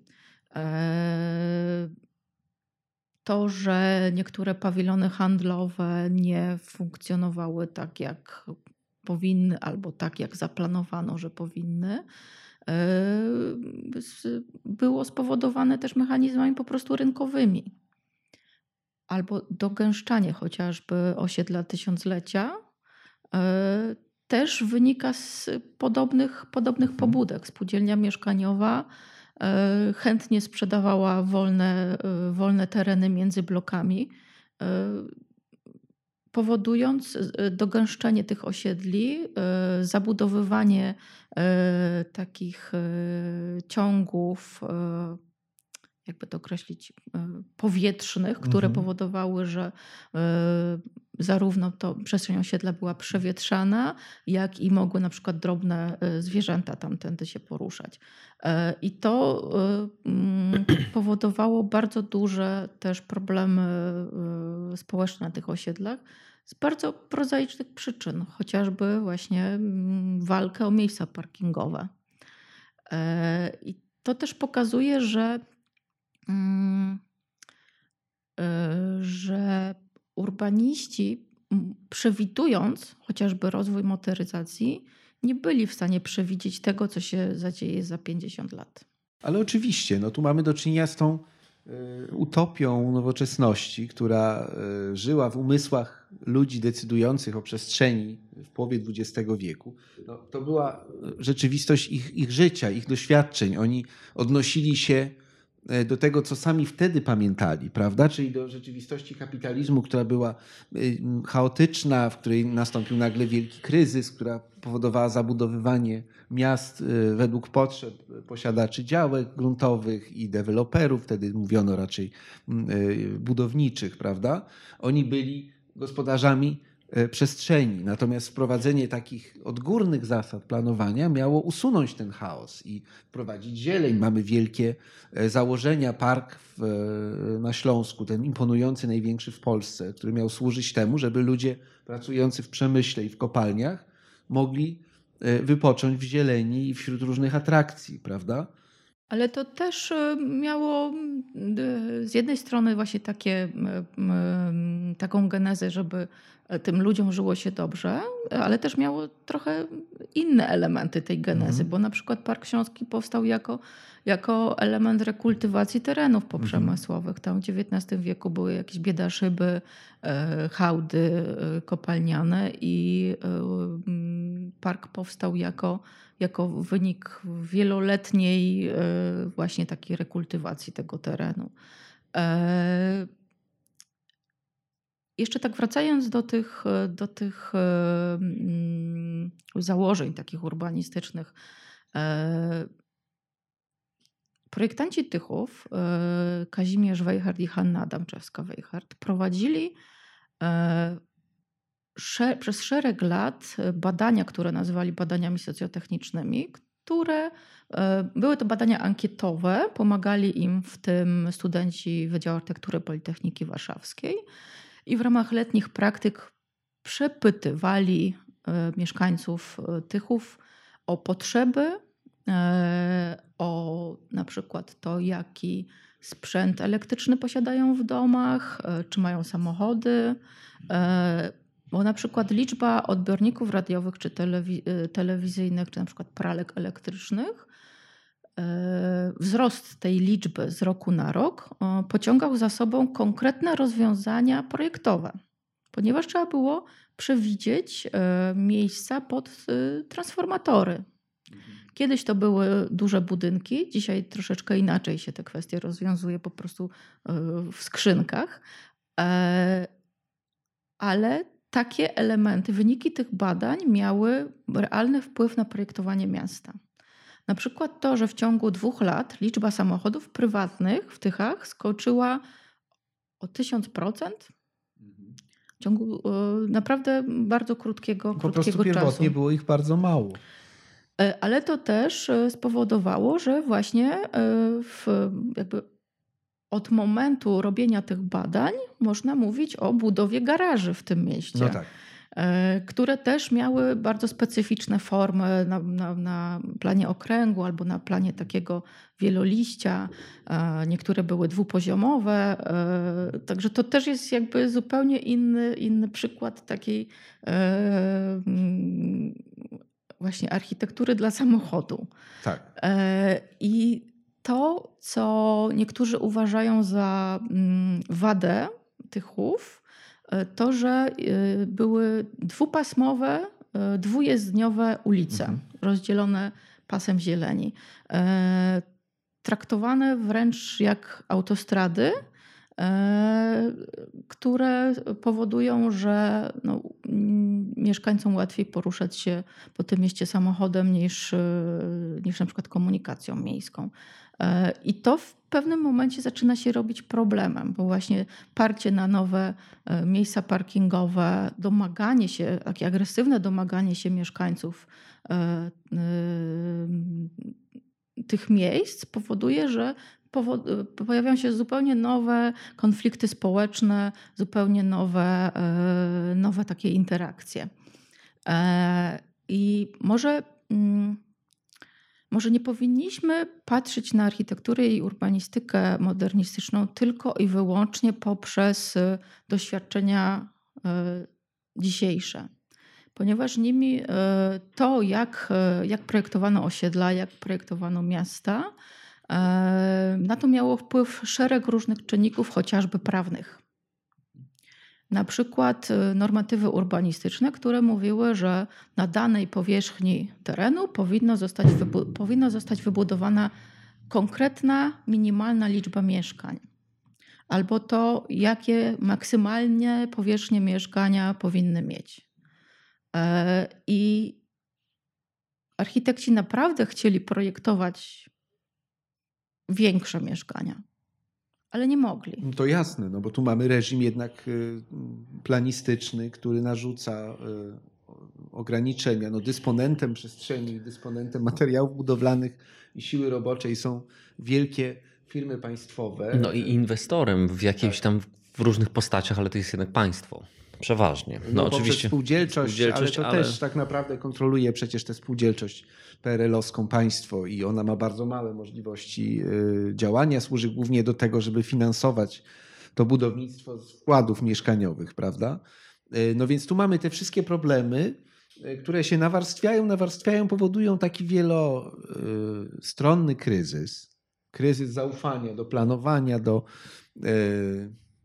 To, że niektóre pawilony handlowe nie funkcjonowały tak, jak powinny, albo tak, jak zaplanowano, że powinny, było spowodowane też mechanizmami po prostu rynkowymi. Albo dogęszczanie chociażby osiedla tysiąclecia e, też wynika z podobnych, podobnych mhm. pobudek. Spółdzielnia mieszkaniowa e, chętnie sprzedawała wolne, wolne tereny między blokami powodując e, dogęszczenie tych osiedli, e, zabudowywanie e, takich ciągów, jakby to określić, powietrznych, które mhm. powodowały, że zarówno to przestrzeń osiedla była przewietrzana, jak i mogły na przykład drobne zwierzęta tamtędy się poruszać. I to mm, powodowało bardzo duże też problemy społeczne na tych osiedlach z bardzo prozaicznych przyczyn, chociażby właśnie mm, walkę o miejsca parkingowe. E, I to też pokazuje, że, e, że urbaniści, przewidując chociażby rozwój motoryzacji, nie byli w stanie przewidzieć tego, co się zadzieje za 50 lat. Ale oczywiście, no tu mamy do czynienia z tą y, utopią nowoczesności, która y, żyła w umysłach ludzi decydujących o przestrzeni w połowie XX wieku, no, to była rzeczywistość ich, ich życia, ich doświadczeń. Oni odnosili się e, do tego, co sami wtedy pamiętali, prawda? Czyli do rzeczywistości kapitalizmu, która była e, chaotyczna, w której nastąpił nagle wielki kryzys, która powodowała zabudowywanie miast e, według potrzeb posiadaczy działek gruntowych i deweloperów, wtedy mówiono raczej budowniczych, prawda? Oni byli gospodarzami e, przestrzeni. Natomiast wprowadzenie takich odgórnych zasad planowania miało usunąć ten chaos i wprowadzić zieleń. Mamy wielkie e, założenia, park w, e, na Śląsku, ten imponujący, największy w Polsce, który miał służyć temu, żeby ludzie pracujący w przemyśle i w kopalniach mogli wypocząć w zieleni i wśród różnych atrakcji, prawda? Ale to też y, miało z jednej strony właśnie takie, taką genezę, żeby tym ludziom żyło się dobrze, ale też miało trochę inne elementy tej genezy, mhm. bo na przykład Park Śląski powstał jako, jako element rekultywacji terenów poprzemysłowych. Tam w XIX wieku były jakieś biedaszyby, e, hałdy e, kopalniane i e, park powstał jako, jako wynik wieloletniej właśnie takiej rekultywacji tego terenu. Jeszcze tak wracając do tych, do tych mm, założeń takich urbanistycznych. E, projektanci Tychów, e, Kazimierz Wejhard i Hanna Adamczewska-Wejhard, prowadzili e, przez szereg lat badania, które nazywali badaniami socjotechnicznymi, które były to badania ankietowe, pomagali im w tym studenci Wydziału Architektury Politechniki Warszawskiej i w ramach letnich praktyk przepytywali e, mieszkańców e, Tychów o potrzeby, e, o na przykład to, jaki sprzęt elektryczny posiadają w domach, czy mają samochody. Bo na przykład liczba odbiorników radiowych czy telewi telewizyjnych, czy na przykład pralek elektrycznych, wzrost tej liczby z roku na rok pociągał za sobą konkretne rozwiązania projektowe, ponieważ trzeba było przewidzieć e, miejsca pod e, transformatory. Mhm. Kiedyś to były duże budynki, dzisiaj troszeczkę inaczej się te kwestie rozwiązuje po prostu e, w skrzynkach, ale takie elementy, wyniki tych badań miały realny wpływ na projektowanie miasta. Na przykład to, że w ciągu dwóch lat liczba samochodów prywatnych w Tychach skoczyła o 1000%. W ciągu y, naprawdę bardzo krótkiego, po krótkiego prostu pierwotnie czasu. było ich bardzo mało. E, ale to też e, spowodowało, że właśnie w, jakby od momentu robienia tych badań można mówić o budowie garaży w tym mieście. No tak. E, które też miały bardzo specyficzne formy na, na, na, planie okręgu albo na planie takiego wieloliścia. E, niektóre były dwupoziomowe, e, także to też jest jakby zupełnie inny, inny przykład takiej mm, właśnie architektury dla samochodu. Tak. I to, co niektórzy uważają za mm, wadę Tychów, E, to, że e, były dwupasmowe, e, dwujezdniowe ulice, mhm. rozdzielone pasem zieleni. Traktowane wręcz jak autostrady, które powodują, że no, mieszkańcom łatwiej poruszać się po tym mieście samochodem niż, niż na przykład komunikacją miejską. I to w pewnym momencie zaczyna się robić problemem, bo właśnie parcie na nowe e, miejsca parkingowe, domaganie się, takie agresywne domaganie się mieszkańców e, e, tych miejsc powoduje, że pojawiają się zupełnie nowe konflikty społeczne, zupełnie nowe, nowe takie interakcje. I może mm, może nie powinniśmy patrzeć na architekturę i urbanistykę modernistyczną tylko i wyłącznie poprzez y, doświadczenia y, dzisiejsze, ponieważ nimi y, to, jak, jak projektowano osiedla, jak projektowano miasta, na to miało wpływ szereg różnych czynników, chociażby prawnych. Na przykład normatywy urbanistyczne, które mówiły, że na danej powierzchni terenu powinno zostać, powinna zostać wybudowana konkretna, minimalna liczba mieszkań. Albo to, jakie maksymalnie powierzchnie mieszkania powinny mieć. E, I architekci naprawdę chcieli projektować większe mieszkania ale nie mogli. No to jasne, no bo tu mamy reżim jednak y, planistyczny, który narzuca y, ograniczenia. No dysponentem przestrzeni, dysponentem materiałów budowlanych i siły roboczej są wielkie firmy państwowe. No i inwestorem w jakiejś tak. tam w różnych postaciach, ale to jest jednak państwo. Przeważnie. No, no oczywiście. Spółdzielczość, spółdzielczość, ale to ale... też tak naprawdę kontroluje przecież tę spółdzielczość PRL-owską państwo i ona ma bardzo małe możliwości y, działania. Służy głównie do tego, żeby finansować to budownictwo z wkładów mieszkaniowych, prawda? Y, no więc tu mamy te wszystkie problemy które się nawarstwiają, nawarstwiają, powodują taki wielostronny kryzys. Kryzys zaufania do planowania, do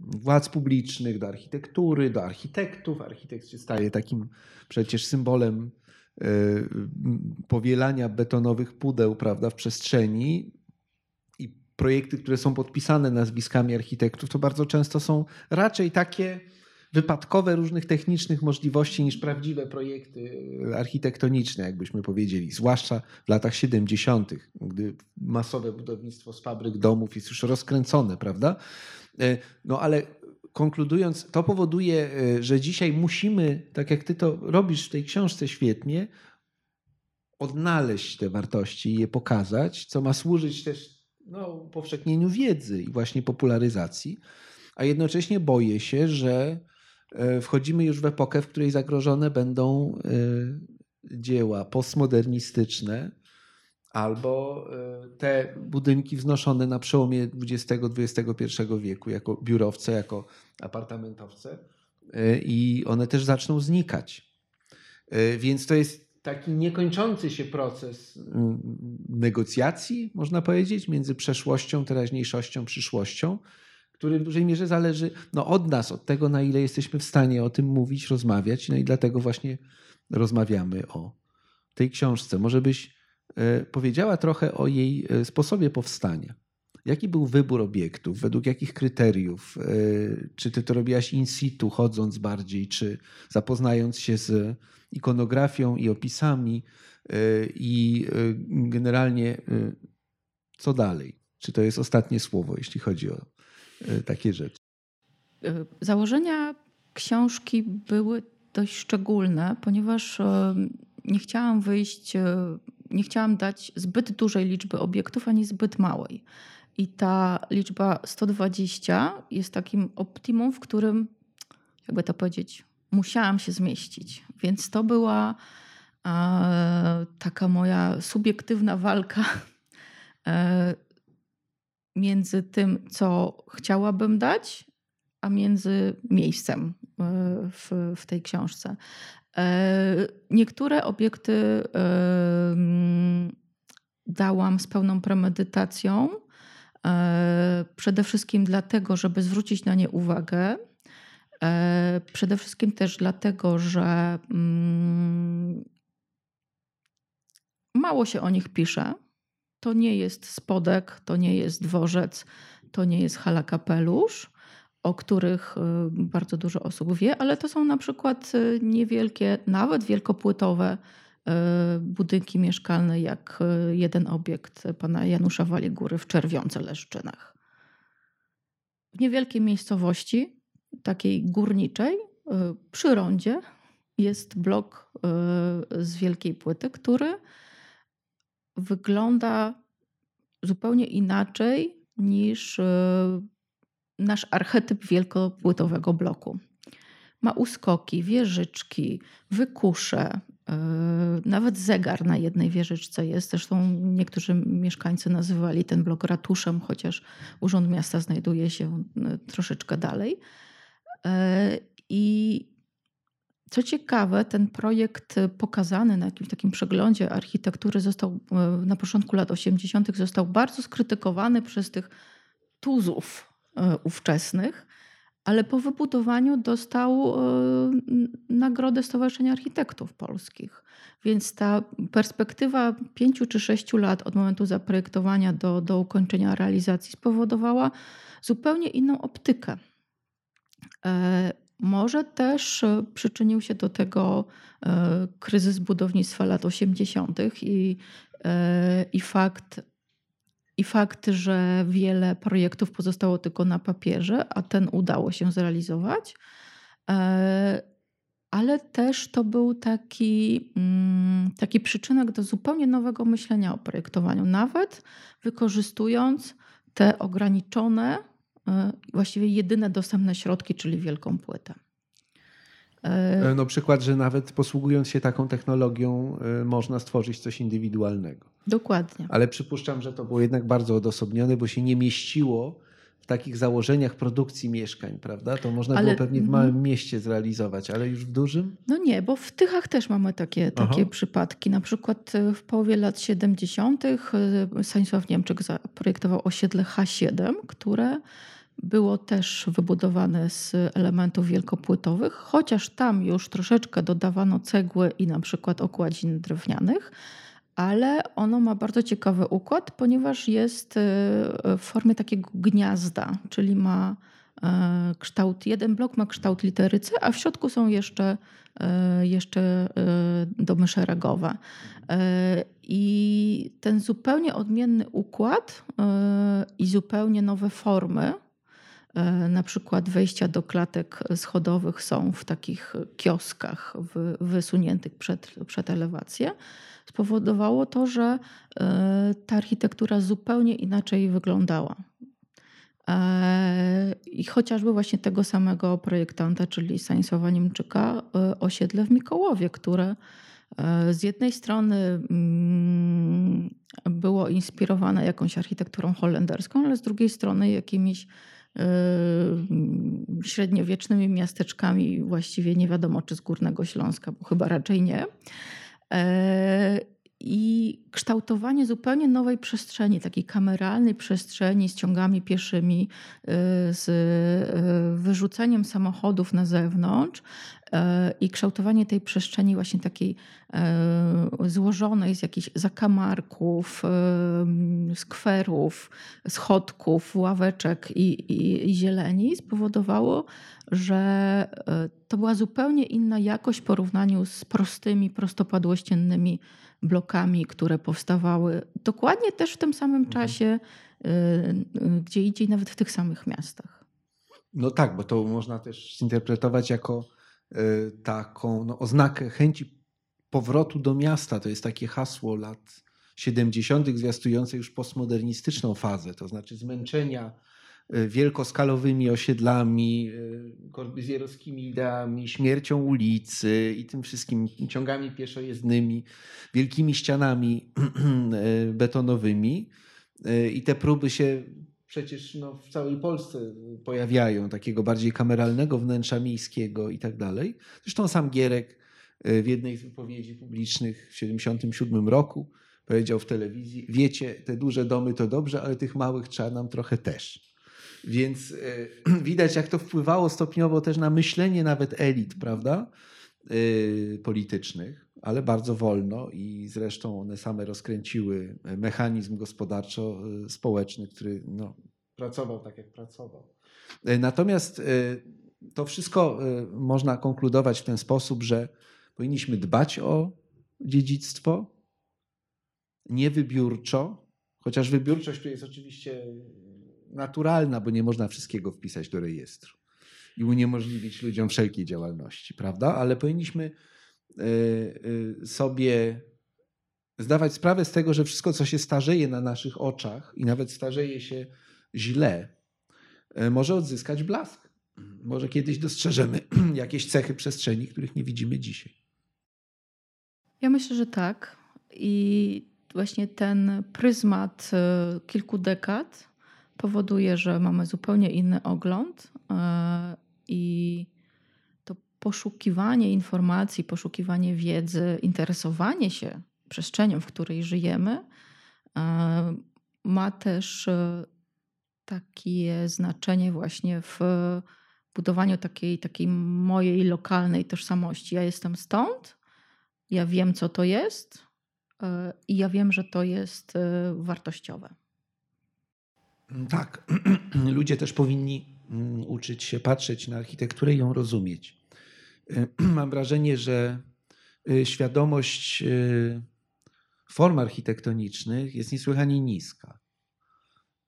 władz publicznych, do architektury, do architektów. Architekt się staje takim przecież symbolem powielania betonowych pudeł prawda, w przestrzeni i projekty, które są podpisane nazwiskami architektów, to bardzo często są raczej takie wypadkowe różnych technicznych możliwości niż prawdziwe projekty architektoniczne, jakbyśmy powiedzieli. Zwłaszcza w latach 70., gdy masowe budownictwo z fabryk, domów jest już rozkręcone, prawda? E, no ale konkludując, to powoduje, e, że dzisiaj musimy, tak jak ty to robisz w tej książce świetnie, odnaleźć te wartości i je pokazać, co ma służyć też no, upowszechnieniu wiedzy i właśnie popularyzacji, a jednocześnie boję się, że e, wchodzimy już w epokę, w której zagrożone będą dzieła postmodernistyczne, albo e, te budynki wznoszone na przełomie XX-XXI wieku jako biurowce, jako apartamentowce e, i one też zaczną znikać. E, więc to jest taki niekończący się proces mm, negocjacji, można powiedzieć, między przeszłością, teraźniejszością, przyszłością, który w dużej mierze zależy no, od nas, od tego, na ile jesteśmy w stanie o tym mówić, rozmawiać. No i dlatego właśnie rozmawiamy o tej książce. Może byś powiedziała trochę o jej e, sposobie powstania. Jaki był wybór obiektów, według jakich kryteriów? E, czy ty to robiłaś in situ, chodząc bardziej, czy zapoznając się z ikonografią i opisami i generalnie co dalej? Czy to jest ostatnie słowo, jeśli chodzi o takie rzeczy? Założenia książki były dość szczególne, ponieważ nie chciałam wyjść nie chciałam dać zbyt dużej liczby obiektów, ani zbyt małej. I ta liczba 120 jest takim optimum, w którym, jakby to powiedzieć, musiałam się zmieścić. Więc to była e, taka moja subiektywna walka e, między tym, co chciałabym dać, a między miejscem e, w, w tej książce. E, niektóre obiekty e, dałam z pełną premedytacją. E, przede wszystkim dlatego, żeby zwrócić na nie uwagę. Przede wszystkim też dlatego, że mm, mało się o nich pisze. To nie jest spodek, to nie jest dworzec, to nie jest hala kapelusz o których y, bardzo dużo osób wie, ale to są na przykład y, niewielkie, nawet wielkopłytowe y, budynki mieszkalne, jak jeden obiekt pana Janusza Waligury w Czerwionce Leszczynach. W niewielkiej miejscowości, takiej górniczej, przy rondzie jest blok z wielkiej płyty, który wygląda zupełnie inaczej niż nasz archetyp wielkopłytowego bloku. Ma uskoki, wieżyczki, wykusze, yy, nawet zegar na jednej wieżyczce jest. Zresztą niektórzy mieszkańcy nazywali ten blok ratuszem, chociaż Urząd Miasta znajduje się yy, troszeczkę dalej. Yy, I co ciekawe, ten projekt pokazany na jakimś takim przeglądzie architektury został na początku lat 80. został bardzo skrytykowany przez tych tuzów ówczesnych, ale po wybudowaniu dostał e, Nagrodę Stowarzyszenia Architektów Polskich. Więc ta perspektywa pięciu czy sześciu lat od momentu zaprojektowania do, do ukończenia realizacji spowodowała zupełnie inną optykę. E, może też przyczynił się do tego kryzys budownictwa lat 80. i, i fakt i fakt, że wiele projektów pozostało tylko na papierze, a ten udało się zrealizować. E, ale też to był taki, mm, taki przyczynek do zupełnie nowego myślenia o projektowaniu, nawet wykorzystując te ograniczone, e, właściwie jedyne dostępne środki, czyli wielką płytę. E, no przykład, że nawet posługując się taką technologią, e, można stworzyć coś indywidualnego. Dokładnie. Ale przypuszczam, że to było jednak bardzo odosobnione, bo się nie mieściło w takich założeniach produkcji mieszkań, prawda? To można ale, było pewnie w małym mieście zrealizować, ale już w dużym? No nie, bo w Tychach też mamy takie, takie przypadki. Na przykład e, w połowie lat 70. E, Stanisław Niemczyk zaprojektował osiedle H7, które było też wybudowane z elementów wielkopłytowych, chociaż tam już troszeczkę dodawano cegły i na przykład okładzin drewnianych ale ono ma bardzo ciekawy układ, ponieważ jest e, w formie takiego gniazda, czyli ma e, kształt, jeden blok ma kształt litery C, a w środku są jeszcze, e, jeszcze domy szeregowe. I ten zupełnie odmienny układ i zupełnie nowe formy, na przykład wejścia do klatek schodowych są w takich kioskach wysuniętych przed, przed elewację spowodowało to, że e, ta architektura zupełnie inaczej wyglądała. E, I chociażby właśnie tego samego projektanta, czyli Stanisława Niemczyka, e, osiedle w Mikołowie, które z jednej strony mm, było inspirowane jakąś architekturą holenderską, ale z drugiej strony jakimiś średniowiecznymi miasteczkami, właściwie nie wiadomo czy z Górnego Śląska, bo chyba raczej nie. I kształtowanie zupełnie nowej przestrzeni, takiej kameralnej przestrzeni z ciągami pieszymi, e, z e, wyrzuceniem samochodów na zewnątrz i kształtowanie tej przestrzeni właśnie takiej złożonej z jakichś zakamarków, skwerów, schodków, ławeczek i, i, i zieleni spowodowało, że to była zupełnie inna jakość w porównaniu z prostymi, prostopadłościennymi blokami, które powstawały dokładnie też w tym samym mhm. czasie, e, e, gdzie idzie nawet w tych samych miastach. No tak, bo to można też zinterpretować jako taką no, oznakę chęci powrotu do miasta. To jest takie hasło lat 70., zwiastujące już postmodernistyczną fazę, to znaczy zmęczenia wielkoskalowymi osiedlami, e, korbizjerowskimi ideami, śmiercią ulicy i tym wszystkim ciągami pieszojezdnymi, wielkimi ścianami e, betonowymi. I te próby się przecież no, w całej Polsce pojawiają, takiego bardziej kameralnego wnętrza miejskiego i tak dalej. Zresztą sam Gierek w jednej z wypowiedzi publicznych w 1977 roku powiedział w telewizji: Wiecie, te duże domy to dobrze, ale tych małych trzeba nam trochę też. Więc e, widać, jak to wpływało stopniowo też na myślenie nawet elit, prawda? E, politycznych, ale bardzo wolno i zresztą one same rozkręciły mechanizm gospodarczo-społeczny, który no, pracował tak, jak pracował. E, natomiast to wszystko można konkludować w ten sposób, że powinniśmy dbać o dziedzictwo, nie wybiórczo, chociaż wybiórczość tu jest oczywiście naturalna, bo nie można wszystkiego wpisać do rejestru i uniemożliwić ludziom wszelkiej działalności, prawda? Ale powinniśmy e, e, sobie zdawać sprawę z tego, że wszystko, co się starzeje na naszych oczach i nawet starzeje się źle, e, może odzyskać blask. Może kiedyś dostrzeżemy jakieś cechy przestrzeni, których nie widzimy dzisiaj. Ja myślę, że tak. I właśnie ten pryzmat kilku dekad powoduje, że mamy zupełnie inny ogląd e, i to poszukiwanie informacji, poszukiwanie wiedzy, interesowanie się przestrzenią, w której żyjemy, e, ma też e, takie znaczenie właśnie w budowaniu takiej, takiej mojej lokalnej tożsamości. Ja jestem stąd, ja wiem, co to jest i ja wiem, że to jest wartościowe. Tak, ludzie też powinni mm, uczyć się patrzeć na architekturę i ją rozumieć. Mam wrażenie, że y, świadomość y, form architektonicznych jest niesłychanie niska.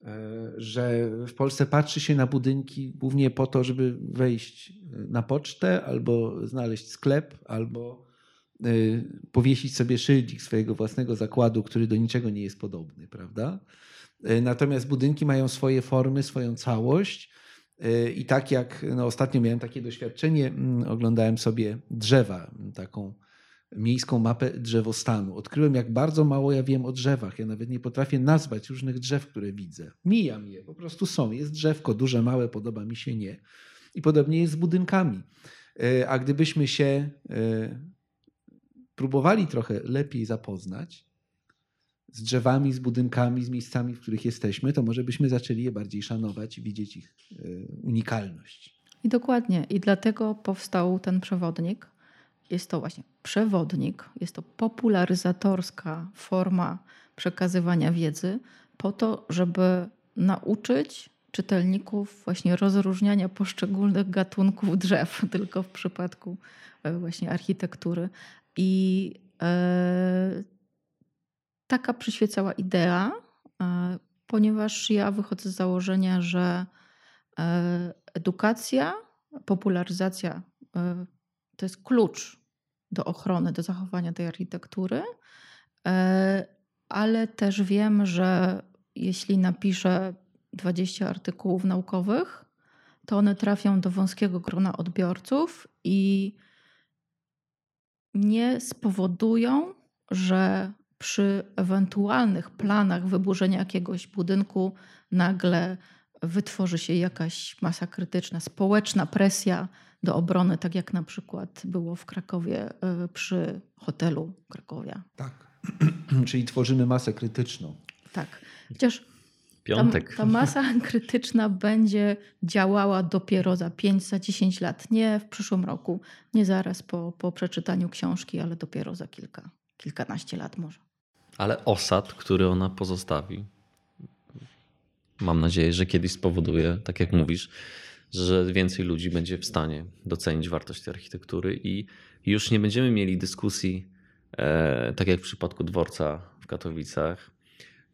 E, że w Polsce patrzy się na budynki głównie po to, żeby wejść y, na pocztę, albo znaleźć sklep, albo powiesić sobie szyldzik swojego własnego zakładu, który do niczego nie jest podobny, prawda? E, natomiast budynki mają swoje formy, swoją całość. E, I tak jak no ostatnio miałem takie doświadczenie, mm, oglądałem sobie drzewa, taką miejską mapę drzewostanu. Odkryłem, jak bardzo mało ja wiem o drzewach. Ja nawet nie potrafię nazwać różnych drzew, które widzę. Mijam je, po prostu są. Jest drzewko, duże, małe, podoba mi się nie. I podobnie jest z budynkami. E, a gdybyśmy się próbowali trochę lepiej zapoznać z drzewami, z budynkami, z miejscami, w których jesteśmy, to może byśmy zaczęli je bardziej szanować i widzieć ich e, unikalność. I dokładnie. I dlatego powstał ten przewodnik. Jest to właśnie przewodnik, jest to popularyzatorska forma przekazywania wiedzy, po to, żeby nauczyć czytelników właśnie rozróżniania poszczególnych gatunków drzew, tylko w przypadku e, właśnie architektury. I e, taka przyświecała idea, e, ponieważ ja wychodzę z założenia, że e, edukacja, popularyzacja e, to jest klucz do ochrony, do zachowania tej architektury, ale też wiem, że jeśli napiszę 20 artykułów naukowych, to one trafią do wąskiego grona odbiorców i nie spowodują, że przy ewentualnych planach wyburzenia jakiegoś budynku nagle wytworzy się jakaś masa krytyczna, społeczna presja do obrony, tak jak na przykład było w Krakowie e, przy hotelu Krakowia. Tak, czyli tworzymy masę krytyczną. Tak, chociaż Piątek. Ta, ta masa krytyczna będzie działała dopiero za 5, za 10 lat. Nie w przyszłym roku, nie zaraz po, po przeczytaniu książki, ale dopiero za kilka, kilkanaście lat może. Ale osad, który ona pozostawi, mam nadzieję, że kiedyś spowoduje, tak jak mówisz, że więcej ludzi będzie w stanie docenić wartość tej architektury i już nie będziemy mieli dyskusji, e, tak jak w przypadku dworca w Katowicach,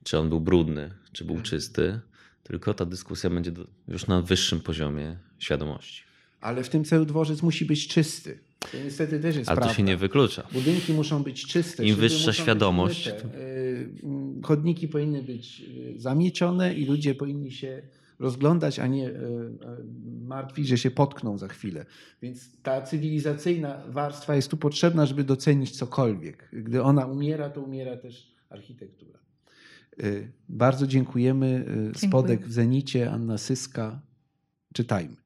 czy on był brudny, czy był czysty, tylko ta dyskusja będzie już na wyższym poziomie świadomości. Ale w tym celu dworzec musi być czysty. To niestety też jest Ale prawda. to się nie wyklucza. Budynki muszą być czyste. Im wyższa świadomość. Y, chodniki powinny być y, zamiecione i ludzie powinni się rozglądać, a nie y, martwić, że się potkną za chwilę. Więc ta cywilizacyjna warstwa jest tu potrzebna, żeby docenić cokolwiek. Gdy ona umiera, to umiera też architektura. Bardzo dziękujemy. Dziękuję. Spodek w Zenicie, Anna Syska. Czytajmy.